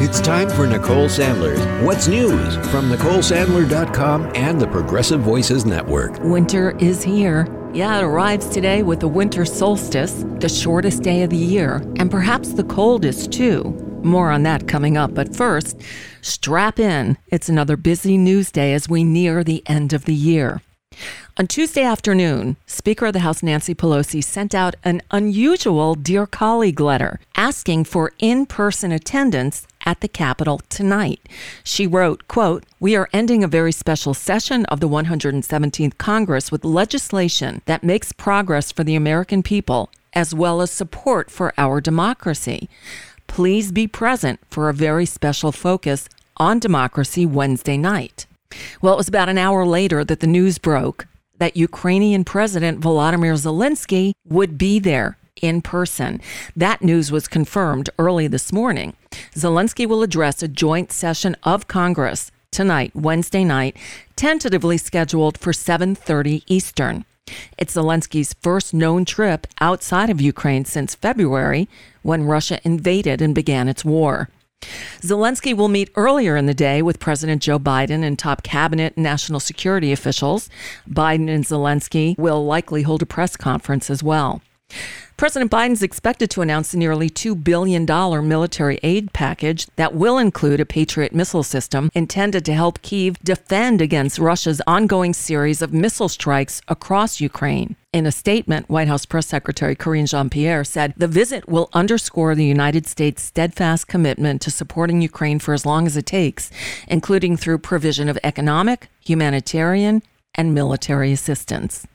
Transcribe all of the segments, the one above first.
It's time for Nicole Sandler's What's News from NicoleSandler.com and the Progressive Voices Network. Winter is here. Yeah, it arrives today with the winter solstice, the shortest day of the year, and perhaps the coldest too. More on that coming up, but first, strap in. It's another busy news day as we near the end of the year. On Tuesday afternoon, Speaker of the House Nancy Pelosi sent out an unusual Dear Colleague letter asking for in person attendance at the Capitol tonight. She wrote, quote, We are ending a very special session of the 117th Congress with legislation that makes progress for the American people as well as support for our democracy. Please be present for a very special focus on democracy Wednesday night. Well, it was about an hour later that the news broke that Ukrainian President Volodymyr Zelensky would be there in person. That news was confirmed early this morning. Zelensky will address a joint session of Congress tonight, Wednesday night, tentatively scheduled for 7:30 Eastern. It's Zelensky's first known trip outside of Ukraine since February when Russia invaded and began its war. Zelensky will meet earlier in the day with President Joe Biden and top cabinet and national security officials. Biden and Zelensky will likely hold a press conference as well. President Biden is expected to announce a nearly $2 billion military aid package that will include a Patriot missile system intended to help Kiev defend against Russia's ongoing series of missile strikes across Ukraine. In a statement, White House Press Secretary Karine Jean Pierre said the visit will underscore the United States' steadfast commitment to supporting Ukraine for as long as it takes, including through provision of economic, humanitarian, and military assistance.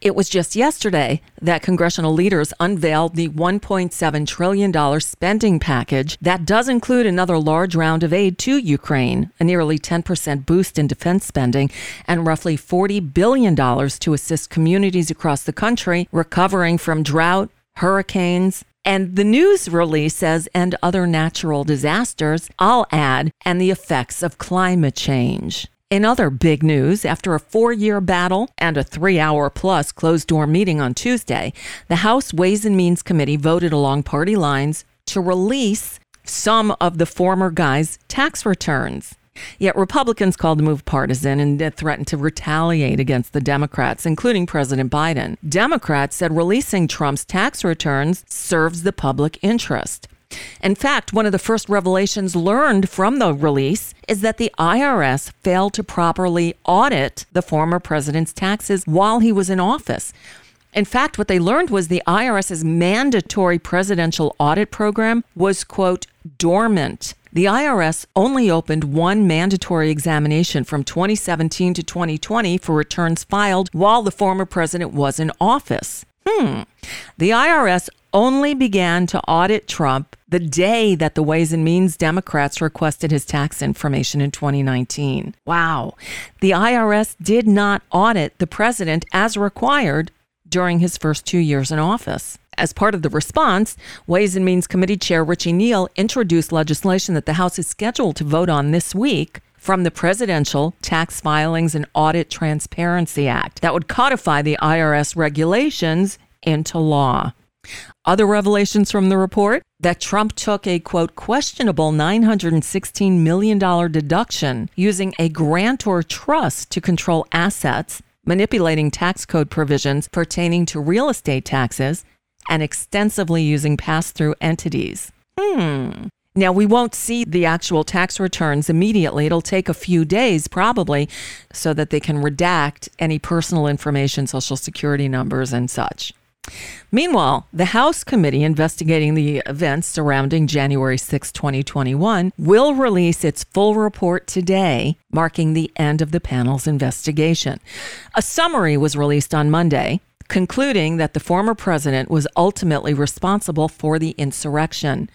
It was just yesterday that congressional leaders unveiled the $1.7 trillion spending package that does include another large round of aid to Ukraine, a nearly 10% boost in defense spending, and roughly $40 billion to assist communities across the country recovering from drought, hurricanes, and the news release says, and other natural disasters, I'll add, and the effects of climate change. In other big news, after a four year battle and a three hour plus closed door meeting on Tuesday, the House Ways and Means Committee voted along party lines to release some of the former guy's tax returns. Yet Republicans called the move partisan and threatened to retaliate against the Democrats, including President Biden. Democrats said releasing Trump's tax returns serves the public interest. In fact, one of the first revelations learned from the release is that the IRS failed to properly audit the former president's taxes while he was in office. In fact, what they learned was the IRS's mandatory presidential audit program was, quote, dormant. The IRS only opened one mandatory examination from 2017 to 2020 for returns filed while the former president was in office. Hmm. The IRS only began to audit Trump the day that the Ways and Means Democrats requested his tax information in 2019. Wow. The IRS did not audit the president as required during his first two years in office. As part of the response, Ways and Means Committee Chair Richie Neal introduced legislation that the House is scheduled to vote on this week from the Presidential Tax Filings and Audit Transparency Act that would codify the IRS regulations into law. Other revelations from the report that Trump took a quote questionable $916 million deduction using a grantor trust to control assets, manipulating tax code provisions pertaining to real estate taxes, and extensively using pass through entities. Hmm. Now, we won't see the actual tax returns immediately. It'll take a few days, probably, so that they can redact any personal information, social security numbers, and such. Meanwhile, the House committee investigating the events surrounding January 6, 2021, will release its full report today, marking the end of the panel's investigation. A summary was released on Monday, concluding that the former president was ultimately responsible for the insurrection.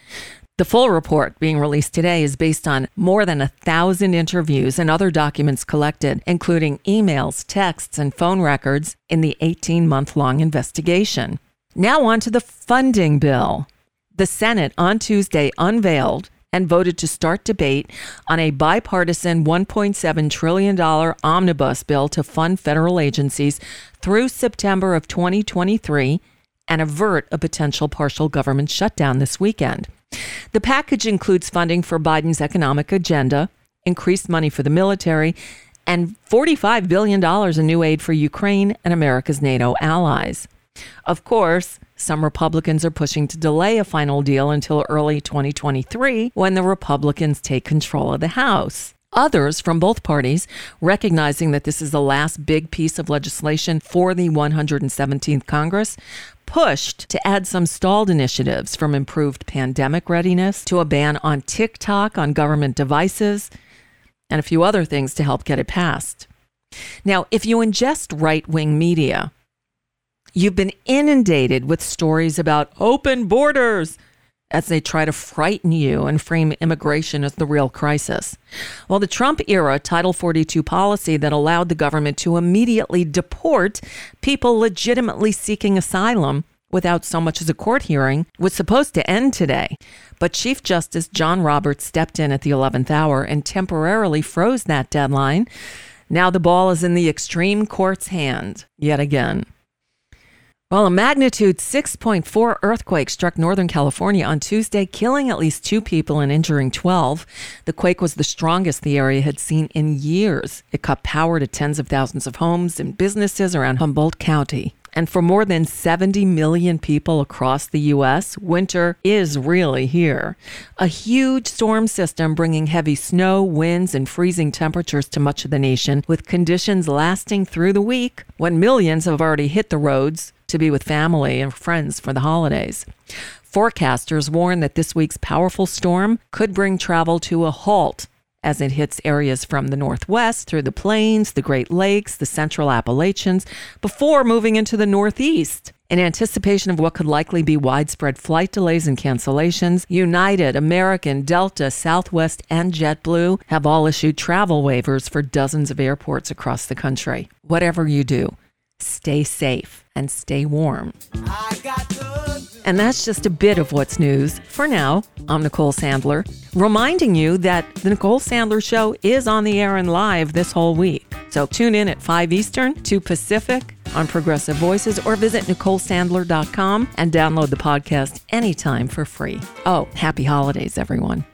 The full report being released today is based on more than a thousand interviews and other documents collected, including emails, texts, and phone records in the 18 month long investigation. Now, on to the funding bill. The Senate on Tuesday unveiled and voted to start debate on a bipartisan $1.7 trillion omnibus bill to fund federal agencies through September of 2023 and avert a potential partial government shutdown this weekend. The package includes funding for Biden's economic agenda, increased money for the military, and $45 billion in new aid for Ukraine and America's NATO allies. Of course, some Republicans are pushing to delay a final deal until early 2023 when the Republicans take control of the House. Others from both parties, recognizing that this is the last big piece of legislation for the 117th Congress, pushed to add some stalled initiatives from improved pandemic readiness to a ban on TikTok on government devices and a few other things to help get it passed. Now, if you ingest right wing media, you've been inundated with stories about open borders as they try to frighten you and frame immigration as the real crisis. Well, the Trump era Title 42 policy that allowed the government to immediately deport people legitimately seeking asylum without so much as a court hearing was supposed to end today. But Chief Justice John Roberts stepped in at the 11th hour and temporarily froze that deadline. Now the ball is in the extreme court's hand yet again. Well, a magnitude 6.4 earthquake struck Northern California on Tuesday, killing at least two people and injuring 12. The quake was the strongest the area had seen in years. It cut power to tens of thousands of homes and businesses around Humboldt County. And for more than 70 million people across the U.S., winter is really here. A huge storm system bringing heavy snow, winds, and freezing temperatures to much of the nation, with conditions lasting through the week when millions have already hit the roads to be with family and friends for the holidays. Forecasters warn that this week's powerful storm could bring travel to a halt as it hits areas from the northwest through the plains, the Great Lakes, the central Appalachians, before moving into the northeast. In anticipation of what could likely be widespread flight delays and cancellations, United, American, Delta, Southwest, and JetBlue have all issued travel waivers for dozens of airports across the country. Whatever you do, stay safe and stay warm. And that's just a bit of what's news. For now, I'm Nicole Sandler, reminding you that the Nicole Sandler Show is on the air and live this whole week. So tune in at 5 Eastern, 2 Pacific on Progressive Voices or visit NicoleSandler.com and download the podcast anytime for free. Oh, happy holidays, everyone.